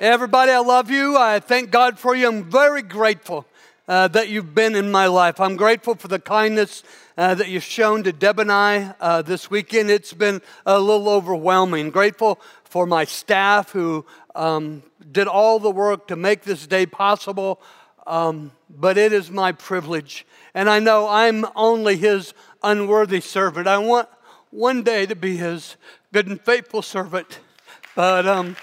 Everybody, I love you. I thank God for you. I'm very grateful uh, that you've been in my life. I'm grateful for the kindness uh, that you've shown to Deb and I uh, this weekend. It's been a little overwhelming. Grateful for my staff who um, did all the work to make this day possible. Um, but it is my privilege. And I know I'm only his unworthy servant. I want one day to be his good and faithful servant. But, um,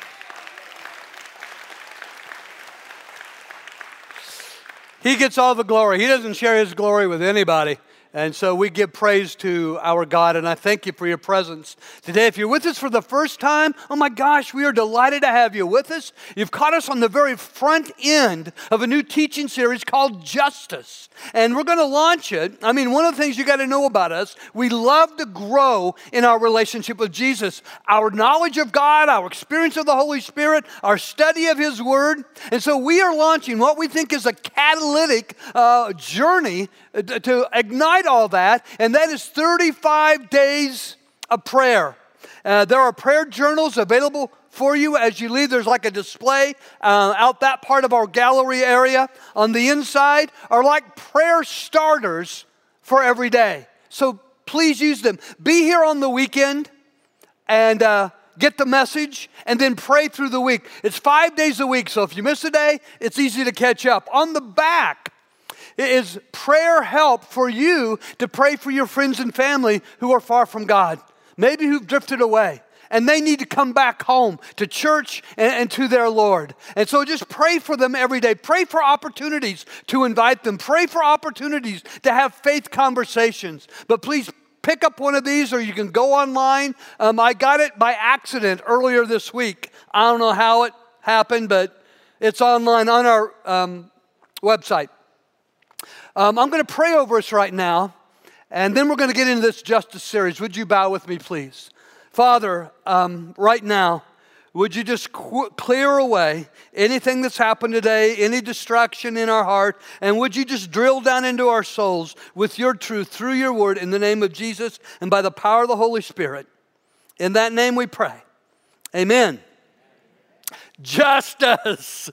He gets all the glory. He doesn't share his glory with anybody. And so we give praise to our God, and I thank you for your presence today. If you're with us for the first time, oh my gosh, we are delighted to have you with us. You've caught us on the very front end of a new teaching series called Justice. And we're going to launch it. I mean, one of the things you got to know about us, we love to grow in our relationship with Jesus. Our knowledge of God, our experience of the Holy Spirit, our study of His Word. And so we are launching what we think is a catalytic uh, journey to ignite all that, and that is 35 days of prayer. Uh, there are prayer journals available for you as you leave. There's like a display uh, out that part of our gallery area. On the inside are like prayer starters for every day. So please use them. Be here on the weekend and uh, get the message and then pray through the week. It's five days a week, so if you miss a day, it's easy to catch up. On the back, is prayer help for you to pray for your friends and family who are far from God, maybe who've drifted away. And they need to come back home to church and, and, to their Lord. And so just pray for them every day. Pray for opportunities to invite them. Pray for opportunities to have faith conversations. But please pick up one of these or you can go online. Um, I got it by accident earlier this week. I don't know how it happened, but it's online on our um, website. Um, I'm going to pray over us right now, and then we're going to get into this justice series. Would you bow with me, please? Father, um, right now, would you just qu- clear away anything that's happened today, any distraction in our heart, and would you just drill down into our souls with your truth through your word in the name of Jesus and by the power of the Holy Spirit? In that name we pray. Amen. Justice.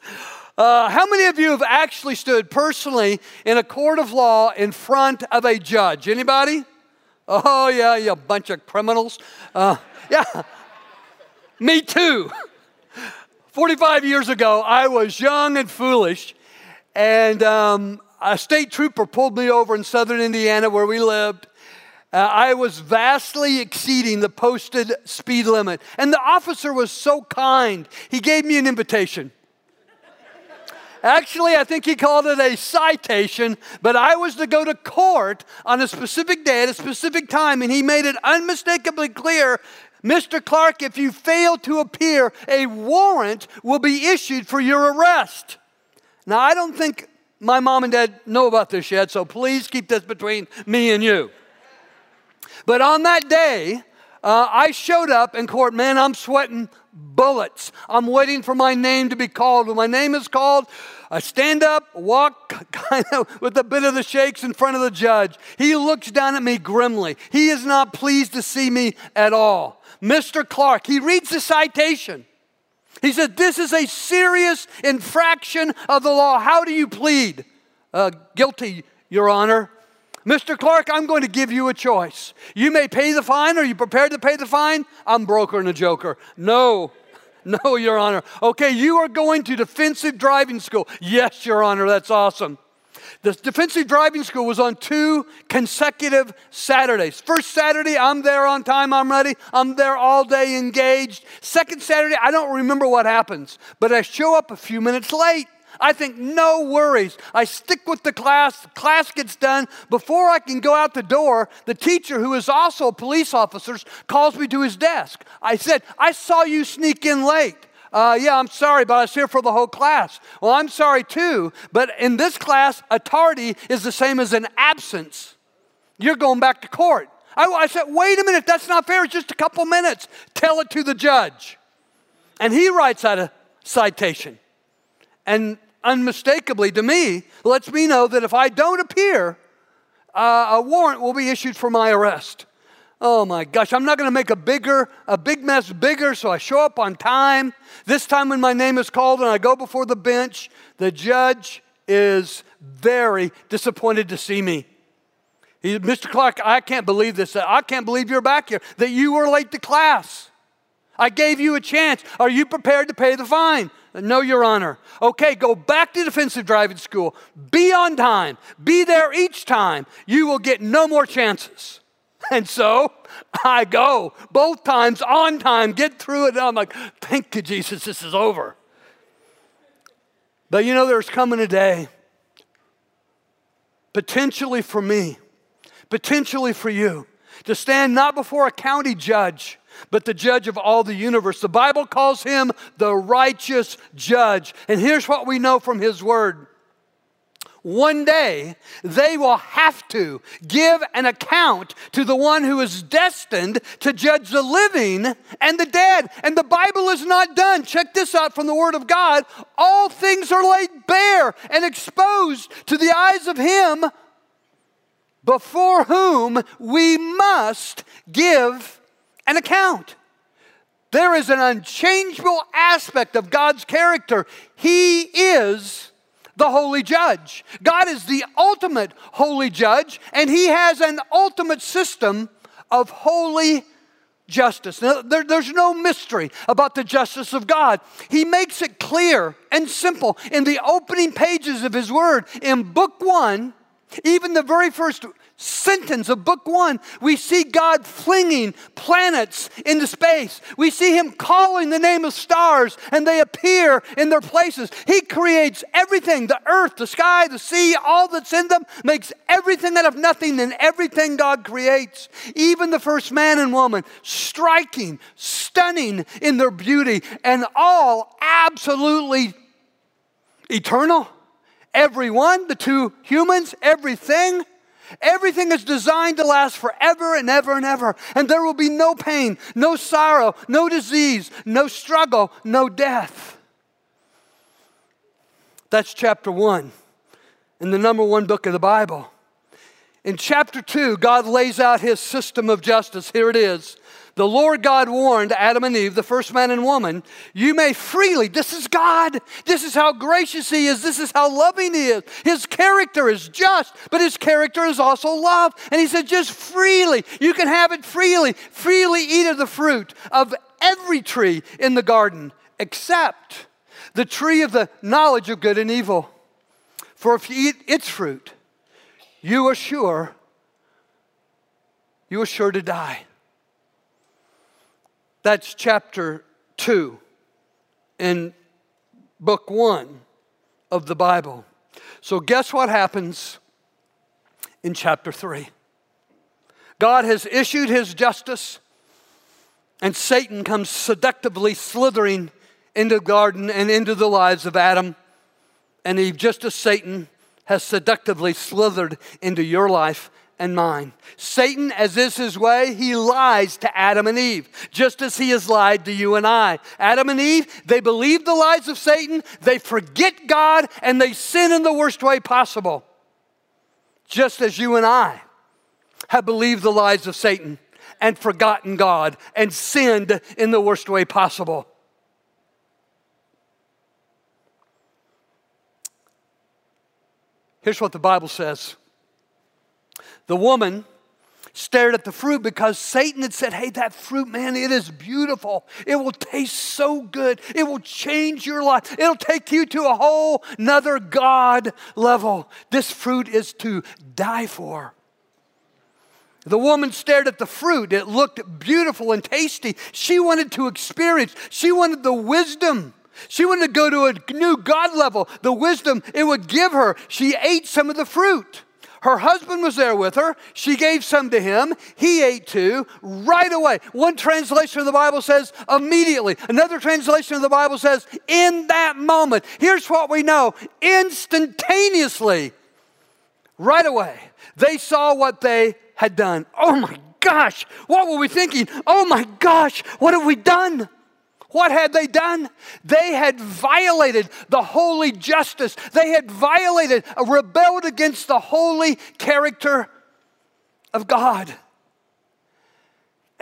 Uh, how many of you have actually stood personally in a court of law in front of a judge? Anybody? Oh, yeah, you bunch of criminals. Uh, yeah, me too. 45 years ago, I was young and foolish, and um, a state trooper pulled me over in southern Indiana where we lived. Uh, I was vastly exceeding the posted speed limit. And the officer was so kind, he gave me an invitation. Actually, I think he called it a citation, but I was to go to court on a specific day at a specific time, and he made it unmistakably clear Mr. Clark, if you fail to appear, a warrant will be issued for your arrest. Now, I don't think my mom and dad know about this yet, so please keep this between me and you. But on that day, uh, I showed up in court, man, I'm sweating bullets. I'm waiting for my name to be called. When my name is called, I stand up, walk kind of with a bit of the shakes in front of the judge. He looks down at me grimly. He is not pleased to see me at all. Mr. Clark, he reads the citation. He said, This is a serious infraction of the law. How do you plead? Uh, guilty, Your Honor. Mr. Clark, I'm going to give you a choice. You may pay the fine. Are you prepared to pay the fine? I'm broker and a joker. No. No, Your Honor. Okay, you are going to defensive driving school. Yes, Your Honor, that's awesome. The defensive driving school was on two consecutive Saturdays. First Saturday, I'm there on time, I'm ready, I'm there all day engaged. Second Saturday, I don't remember what happens, but I show up a few minutes late. I think, no worries. I stick with the class, class gets done. Before I can go out the door, the teacher, who is also a police officer, calls me to his desk. I said, I saw you sneak in late. Uh, yeah, I'm sorry, but I was here for the whole class. Well, I'm sorry too, but in this class, a tardy is the same as an absence. You're going back to court. I, I said, wait a minute, that's not fair. It's just a couple minutes. Tell it to the judge. And he writes out a citation. And unmistakably to me lets me know that if I don't appear, uh, a warrant will be issued for my arrest. Oh my gosh, I'm not going to make a bigger a big mess bigger so I show up on time. This time when my name is called and I go before the bench, the judge is very disappointed to see me. He, Mr. Clark, I can't believe this. I can't believe you're back here, that you were late to class. I gave you a chance. Are you prepared to pay the fine? No, Your Honor. Okay, go back to defensive driving school. Be on time. Be there each time. You will get no more chances. And so I go both times on time, get through it. I'm like, thank you, Jesus, this is over. But you know, there's coming a day, potentially for me, potentially for you, to stand not before a county judge, but the judge of all the universe. The Bible calls him the righteous judge. And here's what we know from his word one day they will have to give an account to the one who is destined to judge the living and the dead. And the Bible is not done. Check this out from the Word of God. All things are laid bare and exposed to the eyes of Him before whom we must give an account. There is an unchangeable aspect of God's character. He is the holy judge. God is the ultimate holy judge, and He has an ultimate system of holy justice. Now, there, there's no mystery about the justice of God. He makes it clear and simple in the opening pages of His Word. In book one, even the very first sentence of book one, we see God flinging planets into space. We see Him calling the name of stars and they appear in their places. He creates everything the earth, the sky, the sea, all that's in them, makes everything out of nothing and everything God creates. Even the first man and woman, striking, stunning in their beauty, and all absolutely eternal. Everyone, the two humans, everything Everything is designed to last forever and ever and ever. And there will be no pain, no sorrow, no disease, no struggle, no death. That's chapter one in the number one book of the Bible. In chapter two, God lays out his system of justice. Here it is. The Lord God warned Adam and Eve, the first man and woman, you may freely, this is God, this is how gracious He is, this is how loving He is. His character is just, but His character is also love. And He said, just freely, you can have it freely, freely eat of the fruit of every tree in the garden, except the tree of the knowledge of good and evil. For if you eat its fruit, you are sure, you are sure to die. That's chapter 2 in book 1 of the Bible. So, guess what happens in chapter 3? God has issued his justice, and Satan comes seductively slithering into the garden and into the lives of Adam and Eve, just as Satan has seductively slithered into your life and mine. Satan, as is his way, he lies to Adam and Eve, just as he has lied to you and I. Adam and Eve, they believe the lies of Satan, they forget God, and they sin in the worst way possible. Just as you and I have believed the lies of Satan and forgotten God and sinned in the worst way possible. Here's what the Bible says the woman stared at the fruit because Satan had said, Hey, that fruit, man, it is beautiful. It will taste so good. It will change your life. It'll take you to a whole nother God level. This fruit is to die for. The woman stared at the fruit. It looked beautiful and tasty. She wanted to experience, she wanted the wisdom. She wanted to go to a new God level, the wisdom it would give her. She ate some of the fruit. Her husband was there with her. She gave some to him. He ate too right away. One translation of the Bible says immediately. Another translation of the Bible says in that moment. Here's what we know instantaneously, right away, they saw what they had done. Oh my gosh, what were we thinking? Oh my gosh, what have we done? What had they done? They had violated the holy justice. They had violated, uh, rebelled against the holy character of God.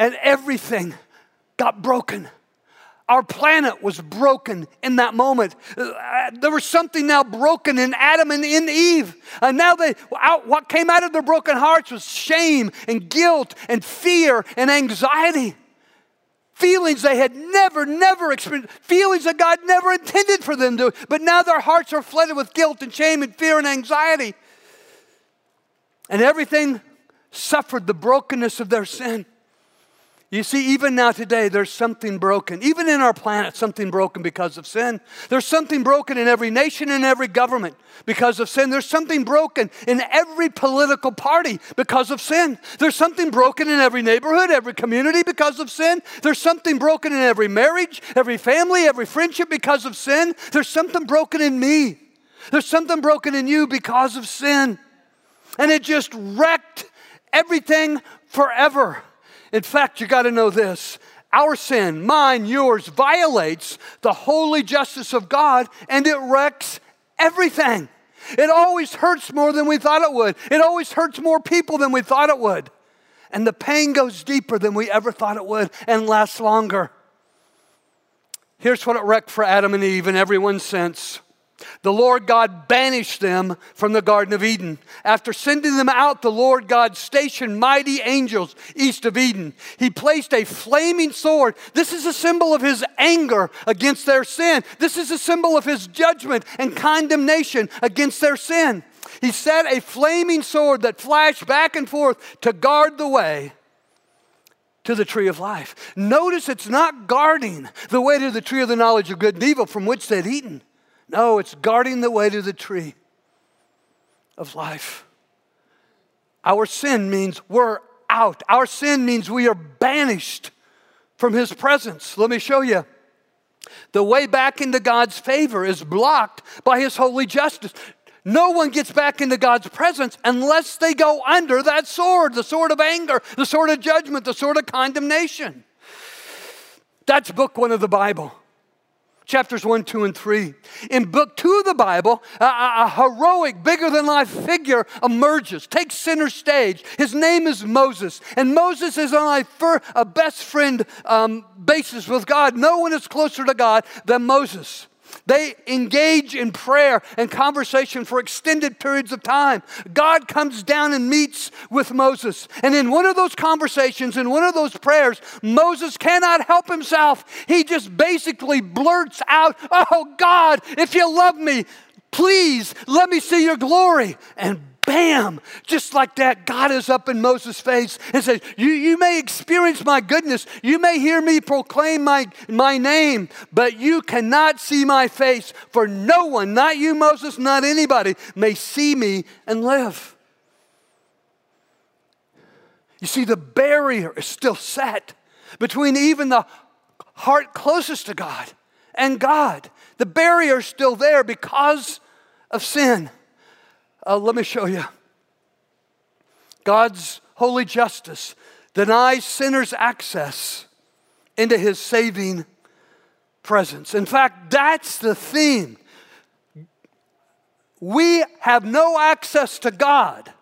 and everything got broken. Our planet was broken in that moment. Uh, there was something now broken in Adam and in Eve. And now they, what came out of their broken hearts was shame and guilt and fear and anxiety. Feelings they had never, never experienced, feelings that God never intended for them to, but now their hearts are flooded with guilt and shame and fear and anxiety. And everything suffered the brokenness of their sin. You see, even now today, there's something broken. Even in our planet, something broken because of sin. There's something broken in every nation and every government because of sin. There's something broken in every political party because of sin. There's something broken in every neighborhood, every community because of sin. There's something broken in every marriage, every family, every friendship because of sin. There's something broken in me. There's something broken in you because of sin. And it just wrecked everything forever. In fact, you got to know this our sin, mine, yours, violates the holy justice of God and it wrecks everything. It always hurts more than we thought it would. It always hurts more people than we thought it would. And the pain goes deeper than we ever thought it would and lasts longer. Here's what it wrecked for Adam and Eve in everyone's sense the Lord God banished them from the Garden of Eden. After sending them out, the Lord God stationed mighty angels east of Eden. He placed a flaming sword. This is a symbol of his anger against their sin. This is a symbol of his judgment and condemnation against their sin. He set a flaming sword that flashed back and forth to guard the way to the tree of life. Notice it's not guarding the way to the tree of the knowledge of good and evil from which they'd eaten. No, it's guarding the way to the tree of life. Our sin means we're out. Our sin means we are banished from His presence. Let me show you. The way back into God's favor is blocked by His holy justice. No one gets back into God's presence unless they go under that sword the sword of anger, the sword of judgment, the sword of condemnation. That's book one of the Bible chapters 1, 2, and 3. In book 2 of the Bible, a, a, heroic, bigger than life figure emerges, takes center stage. His name is Moses. And Moses is on a, a best friend um, basis with God. No one is closer to God than Moses. They engage in prayer and conversation for extended periods of time. God comes down and meets with Moses. And in one of those conversations, in one of those prayers, Moses cannot help himself. He just basically blurts out, Oh God, if you love me, please let me see your glory. And bam, just like that, God is up in Moses' face and says, you, you may experience my goodness, you may hear me proclaim my, my name, but you cannot see my face, for no one, not you, Moses, not anybody, may see me and live. You see, the barrier is still set between even the heart closest to God and God. The barrier is still there because of sin. Uh, let me show you. God's holy justice denies sinners access into his saving presence. In fact, that's the theme. We have no access to God.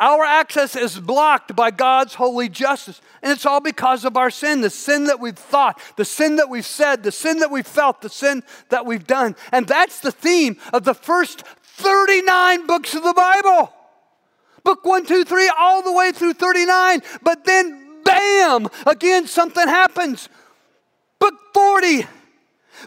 Our access is blocked by God's holy justice. And it's all because of our sin the sin that we've thought, the sin that we've said, the sin that we've felt, the sin that we've done. And that's the theme of the first 39 books of the Bible. Book one, two, three, all the way through 39. But then, bam, again, something happens. Book 40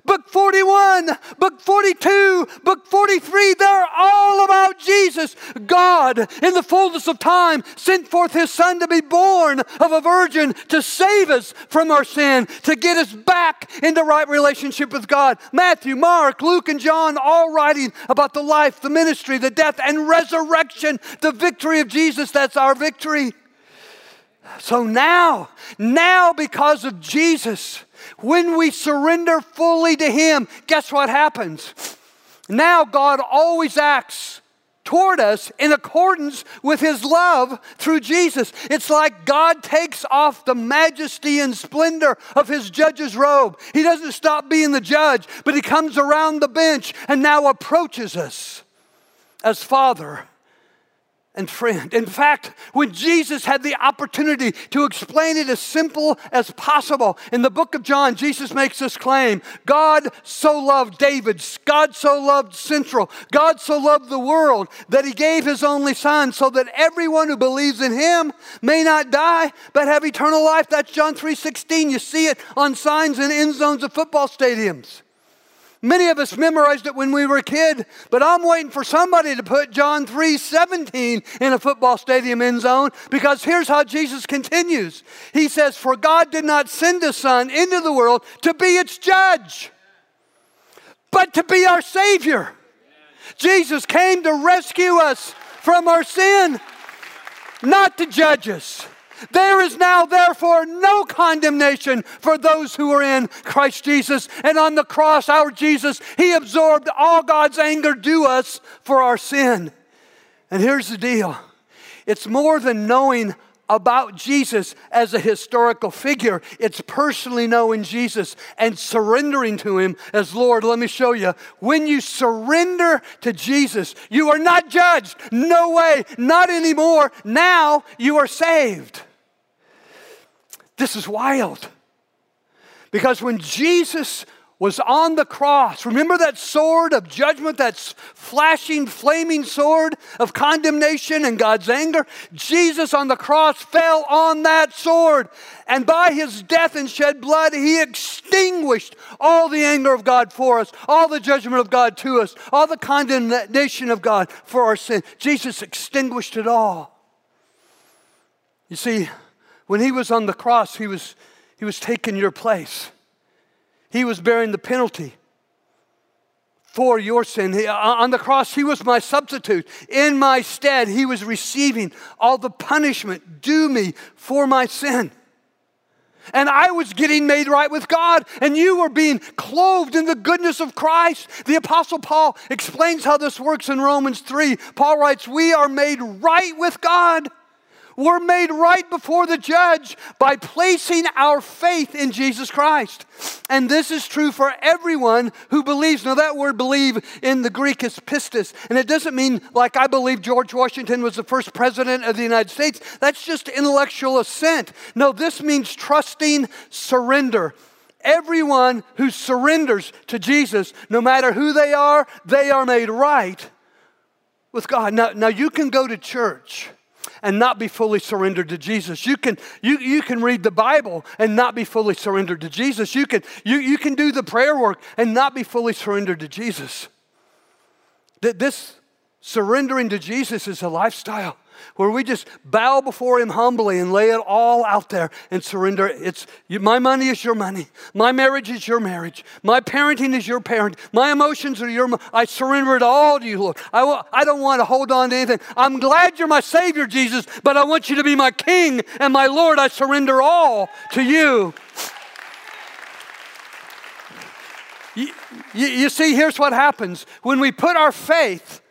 Book 41, book 42, book 43, they're all about Jesus. God, in the fullness of time, sent forth his son to be born of a virgin to save us from our sin, to get us back into right relationship with God. Matthew, Mark, Luke, and John all writing about the life, the ministry, the death, and resurrection, the victory of Jesus. That's our victory. So now, now because of Jesus, when we surrender fully to Him, guess what happens? Now God always acts toward us in accordance with his love through Jesus. It's like God takes off the majesty and splendor of his judge's robe. He doesn't stop being the judge, but he comes around the bench and now approaches us as Father and friend. In fact, when Jesus had the opportunity to explain it as simple as possible, in the book of John, Jesus makes this claim God so loved David, God so loved Central, God so loved the world that he gave his only son so that everyone who believes in him may not die but have eternal life. That's John 3:16. You see it on signs and end zones of football stadiums. Many of us memorized it when we were a kid, but I'm waiting for somebody to put John 3 17 in a football stadium end zone because here's how Jesus continues. He says, For God did not send his Son into the world to be its judge, but to be our Savior. Jesus came to rescue us from our sin, not to judge us. There is now, therefore, no condemnation for those who are in Christ Jesus. And on the cross, our Jesus, He absorbed all God's anger due us for our sin. And here's the deal it's more than knowing about Jesus as a historical figure. It's personally knowing Jesus and surrendering to Him as Lord. Let me show you. When you surrender to Jesus, you are not judged. No way, not anymore. Now you are saved. This is wild. Because when Jesus was on the cross, remember that sword of judgment, that flashing, flaming sword of condemnation and God's anger? Jesus on the cross fell on that sword. And by his death and shed blood, he extinguished all the anger of God for us, all the judgment of God to us, all the condemnation of God for our sin. Jesus extinguished it all. You see, when he was on the cross, he was, he was taking your place. He was bearing the penalty for your sin. He, uh, on the cross, he was my substitute. In my stead, he was receiving all the punishment due me for my sin. And I was getting made right with God, and you were being clothed in the goodness of Christ. The Apostle Paul explains how this works in Romans 3. Paul writes, We are made right with God we're made right before the judge by placing our faith in Jesus Christ. And this is true for everyone who believes. Now, that word believe in the Greek is pistis, and it doesn't mean like I believe George Washington was the first president of the United States. That's just intellectual assent. No, this means trusting surrender. Everyone who surrenders to Jesus, no matter who they are, they are made right with God. Now, now you can go to church and not be fully surrendered to Jesus. You can, you, you can read the Bible and not be fully surrendered to Jesus. You can, you, you can do the prayer work and not be fully surrendered to Jesus. This surrendering to Jesus is a lifestyle where we just bow before Him humbly and lay it all out there and surrender. It's my money is your money, my marriage is your marriage, my parenting is your parent, my emotions are your. I surrender it all to you, Lord. I, I don't want to hold on to anything. I'm glad you're my Savior, Jesus, but I want you to be my King and my Lord. I surrender all to you. You, you, you see, here's what happens when we put our faith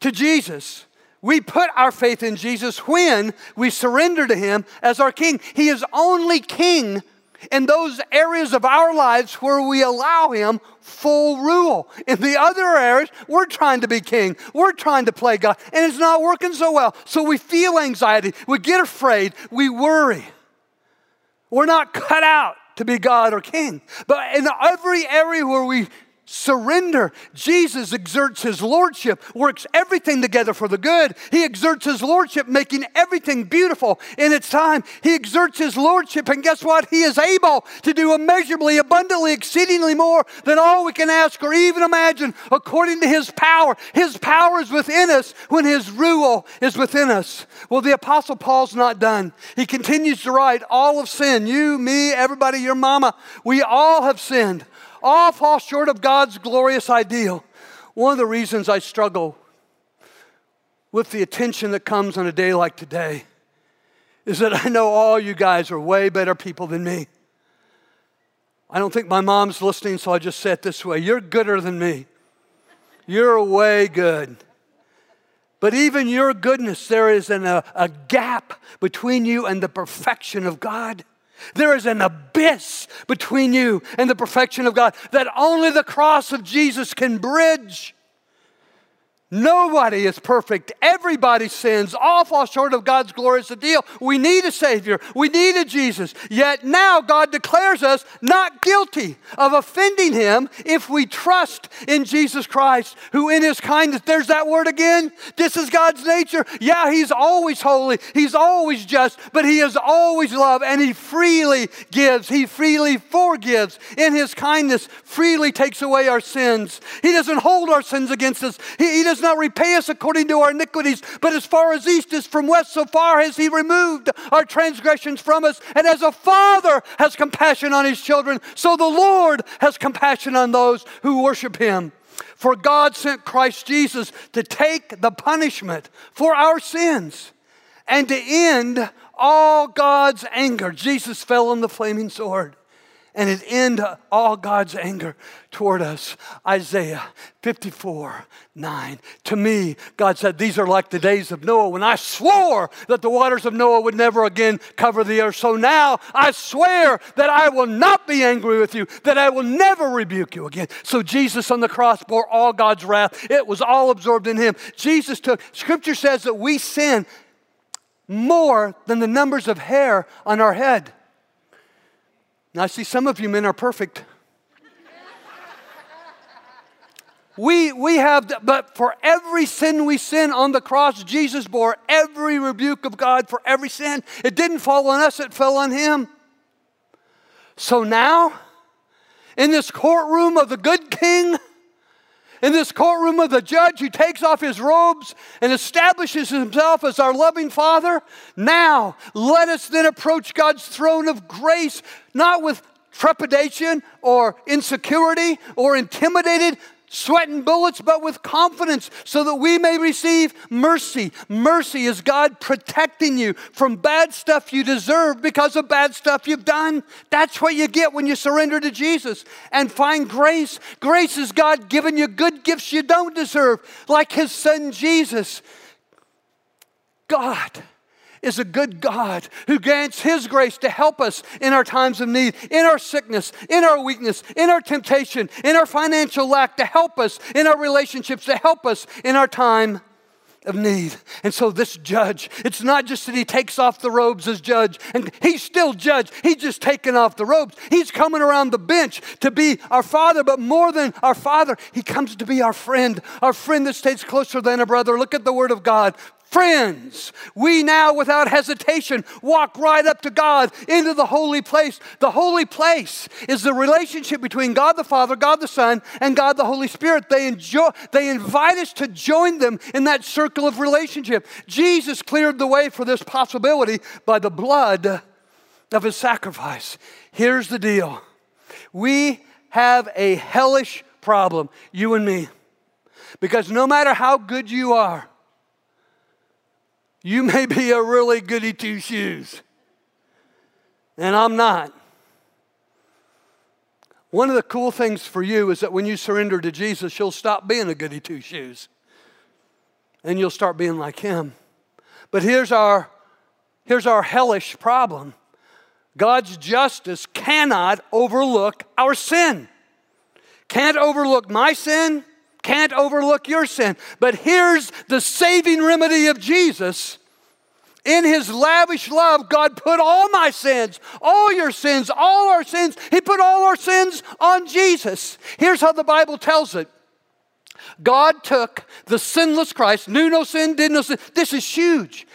to Jesus we put our faith in Jesus when we surrender to Him as our King. He is only King in those areas of our lives where we allow Him full rule. In the other areas, we're trying to be king, we're trying to play God, and it's not working so well. So we feel anxiety, we get afraid, we worry. We're not cut out to be God or king. But in every area where we surrender. Jesus exerts his lordship, works everything together for the good. He exerts his lordship, making everything beautiful in its time. He exerts his lordship, and guess what? He is able to do immeasurably, abundantly, exceedingly more than all we can ask or even imagine, according to his power. His power is within us when his rule is within us. Well, the Apostle Paul's not done. He continues to write, All of sin, you, me, everybody, your mama, we all have sinned all fall short of God's glorious ideal. One of the reasons I struggle with the attention that comes on a day like today is that I know all you guys are way better people than me. I don't think my mom's listening, so I just say it this way You're gooder than me. You're way good. But even your goodness, there is an, a, a gap between you and the perfection of God. There is an abyss between you and the perfection of God that only the cross of Jesus can bridge. Nobody is perfect. Everybody sins. All fall short of God's glorious ideal. We need a Savior. We need a Jesus. Yet now God declares us not guilty of offending Him if we trust in Jesus Christ, who in His kindness, there's that word again. This is God's nature. Yeah, He's always holy. He's always just, but He is always love and He freely gives. He freely forgives. In His kindness, freely takes away our sins. He doesn't hold our sins against us. He, he does does not repay us according to our iniquities, but as far as east is from west, so far has He removed our transgressions from us. And as a father has compassion on his children, so the Lord has compassion on those who worship Him. For God sent Christ Jesus to take the punishment for our sins and to end all God's anger. Jesus fell on the flaming sword and it end all God's anger toward us. Isaiah 54 9. To me, God said, These are like the days of Noah when I swore that the waters of Noah would never again cover the earth. So now I swear that I will not be angry with you, that I will never rebuke you again. So Jesus on the cross bore all God's wrath, it was all absorbed in him. Jesus took, Scripture says that we sin more than the numbers of hair on our head. Now, I see some of you men are perfect. we, we have, but for every sin we sin on the cross, Jesus bore every rebuke of God for every sin. It didn't fall on us, it fell on Him. So now, in this courtroom of the good king, in this courtroom of the judge who takes off his robes and establishes himself as our loving Father. Now, let us then approach God's throne of grace, not with trepidation or insecurity or intimidated, sweating bullets, but with confidence so that we may receive mercy. Mercy is God protecting you from bad stuff you deserve because of bad stuff you've done. That's what you get when you surrender to Jesus and find grace. Grace is God giving you good gifts you don't deserve, like His Son Jesus. God is a good God who grants His grace to help us in our times of need, in our sickness, in our weakness, in our temptation, in our financial lack, to help us in our relationships, to help us in our time of need. And so, this judge, it's not just that he takes off the robes as judge, and he's still judge. He's just taking off the robes. He's coming around the bench to be our father, but more than our father, he comes to be our friend, our friend that stays closer than a brother. Look at the word of God friends. We now, without hesitation, walk right up to God into the holy place. The holy place is the relationship between God the Father, God the Son, and God the Holy Spirit. They, enjoy, they invite us to join them in that circle of relationship. Jesus cleared the way for this possibility by the blood of his sacrifice. Here's the deal we have a hellish problem, you and me. Because no matter how good you are, you may be a really goody two shoes, and I'm not. One of the cool things for you is that when you surrender to Jesus, you'll stop being a goody two shoes and you'll start being like Him. But here's our, here's our hellish problem God's justice cannot overlook our sin, can't overlook my sin, can't overlook your sin. But here's the saving remedy of Jesus. In his lavish love, God put all my sins, all your sins, all our sins, he put all our sins on Jesus. Here's how the Bible tells it God took the sinless Christ, knew no sin, did no sin. This is huge.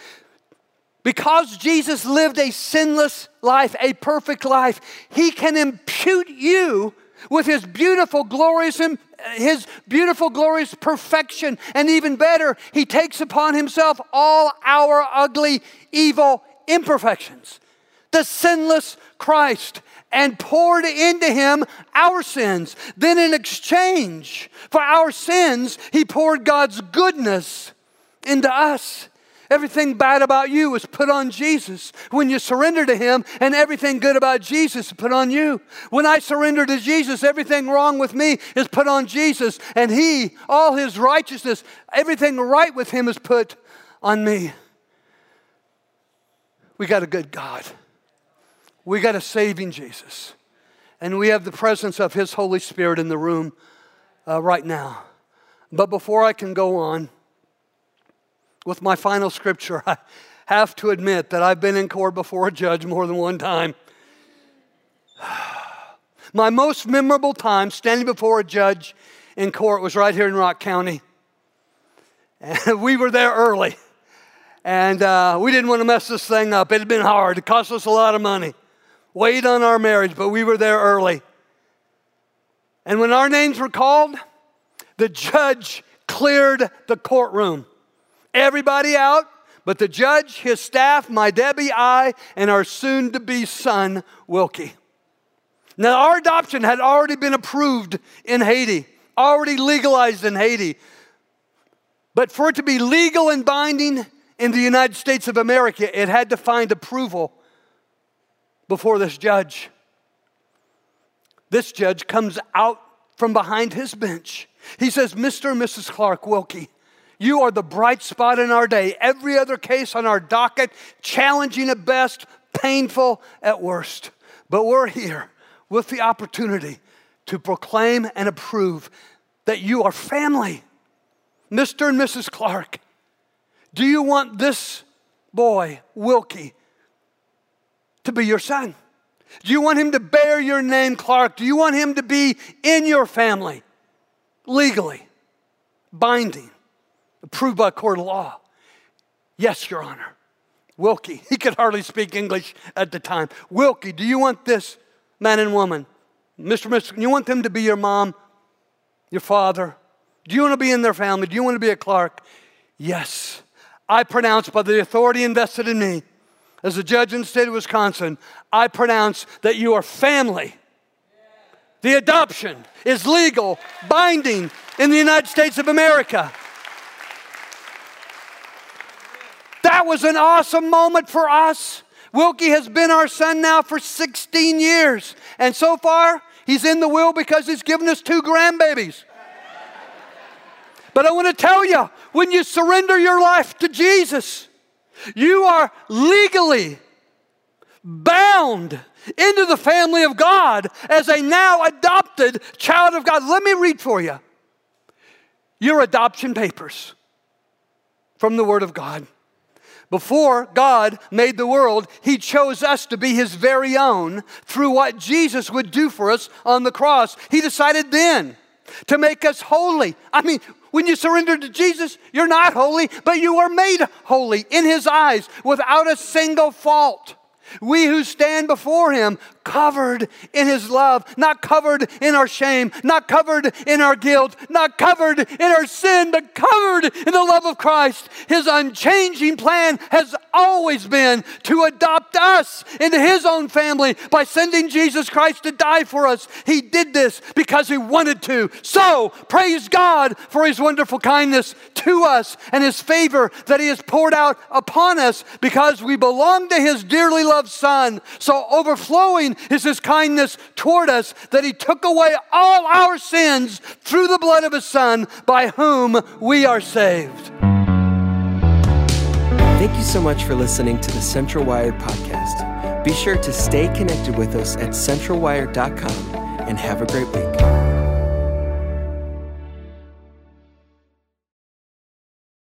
Because Jesus lived a sinless life, a perfect life, he can impute you with his beautiful, glorious, his beautiful, glorious perfection. And even better, he takes upon himself all our ugly, evil imperfections. The sinless Christ and poured into him our sins. Then, in exchange for our sins, he poured God's goodness into us. Everything bad about you is put on Jesus when you surrender to Him, and everything good about Jesus is put on you. When I surrender to Jesus, everything wrong with me is put on Jesus, and He, all His righteousness, everything right with Him is put on me. We got a good God. We got a saving Jesus. And we have the presence of His Holy Spirit in the room uh, right now. But before I can go on with my final scripture, I have to admit that I've been in court before a judge more than one time. My most memorable time standing before a judge in court was right here in Rock County. And we were there early. And uh, we didn't want to mess this thing up. It had been hard, it cost us a lot of money. Weighed on our marriage, but we were there early. And when our names were called, the judge cleared the courtroom. Everybody out, but the judge, his staff, my Debbie, I, and our soon to be son, Wilkie. Now, our adoption had already been approved in Haiti, already legalized in Haiti. But for it to be legal and binding in the United States of America, it had to find approval before this judge. This judge comes out from behind his bench. He says, Mr. and Mrs. Clark Wilkie, you are the bright spot in our day. Every other case on our docket, challenging at best, painful at worst. But we're here with the opportunity to proclaim and approve that you are family. Mr. and Mrs. Clark, do you want this boy, Wilkie, to be your son? Do you want him to bear your name, Clark? Do you want him to be in your family legally, binding, approved by court of law? Yes, Your Honor. Wilkie, he could hardly speak English at the time. Wilkie, do you want this man and woman? Mr. Mr. You want them to be your mom, your father? Do you want to be in their family? Do you want to be a Clark? Yes. I pronounce by the authority invested in me as a judge in the state of Wisconsin, I pronounce that you are family. The adoption is legal, binding in the United States of America. Was an awesome moment for us. Wilkie has been our son now for 16 years. And so far, he's in the will because he's given us two grandbabies. But I want to tell you when you surrender your life to Jesus, you are legally bound into the family of God as a now adopted child of God. Let me read for you your adoption papers from the Word of God. Before God made the world, He chose us to be His very own through what Jesus would do for us on the cross. He decided then to make us holy. I mean, when you surrender to Jesus, you're not holy, but you are made holy in His eyes without a single fault. We who stand before Him covered in His love, not covered in our shame, not covered in our guilt, not covered in our sin, but covered in the love of Christ. His unchanging plan has always been to adopt us into His own family by sending Jesus Christ to die for us. He did this because He wanted to. So, praise God for His wonderful kindness to us and His favor that He has poured out upon us because we belong to His dearly loved Son. So, overflowing is his kindness toward us that he took away all our sins through the blood of his son by whom we are saved. Thank you so much for listening to the Central Wired podcast. Be sure to stay connected with us at centralwired.com and have a great week.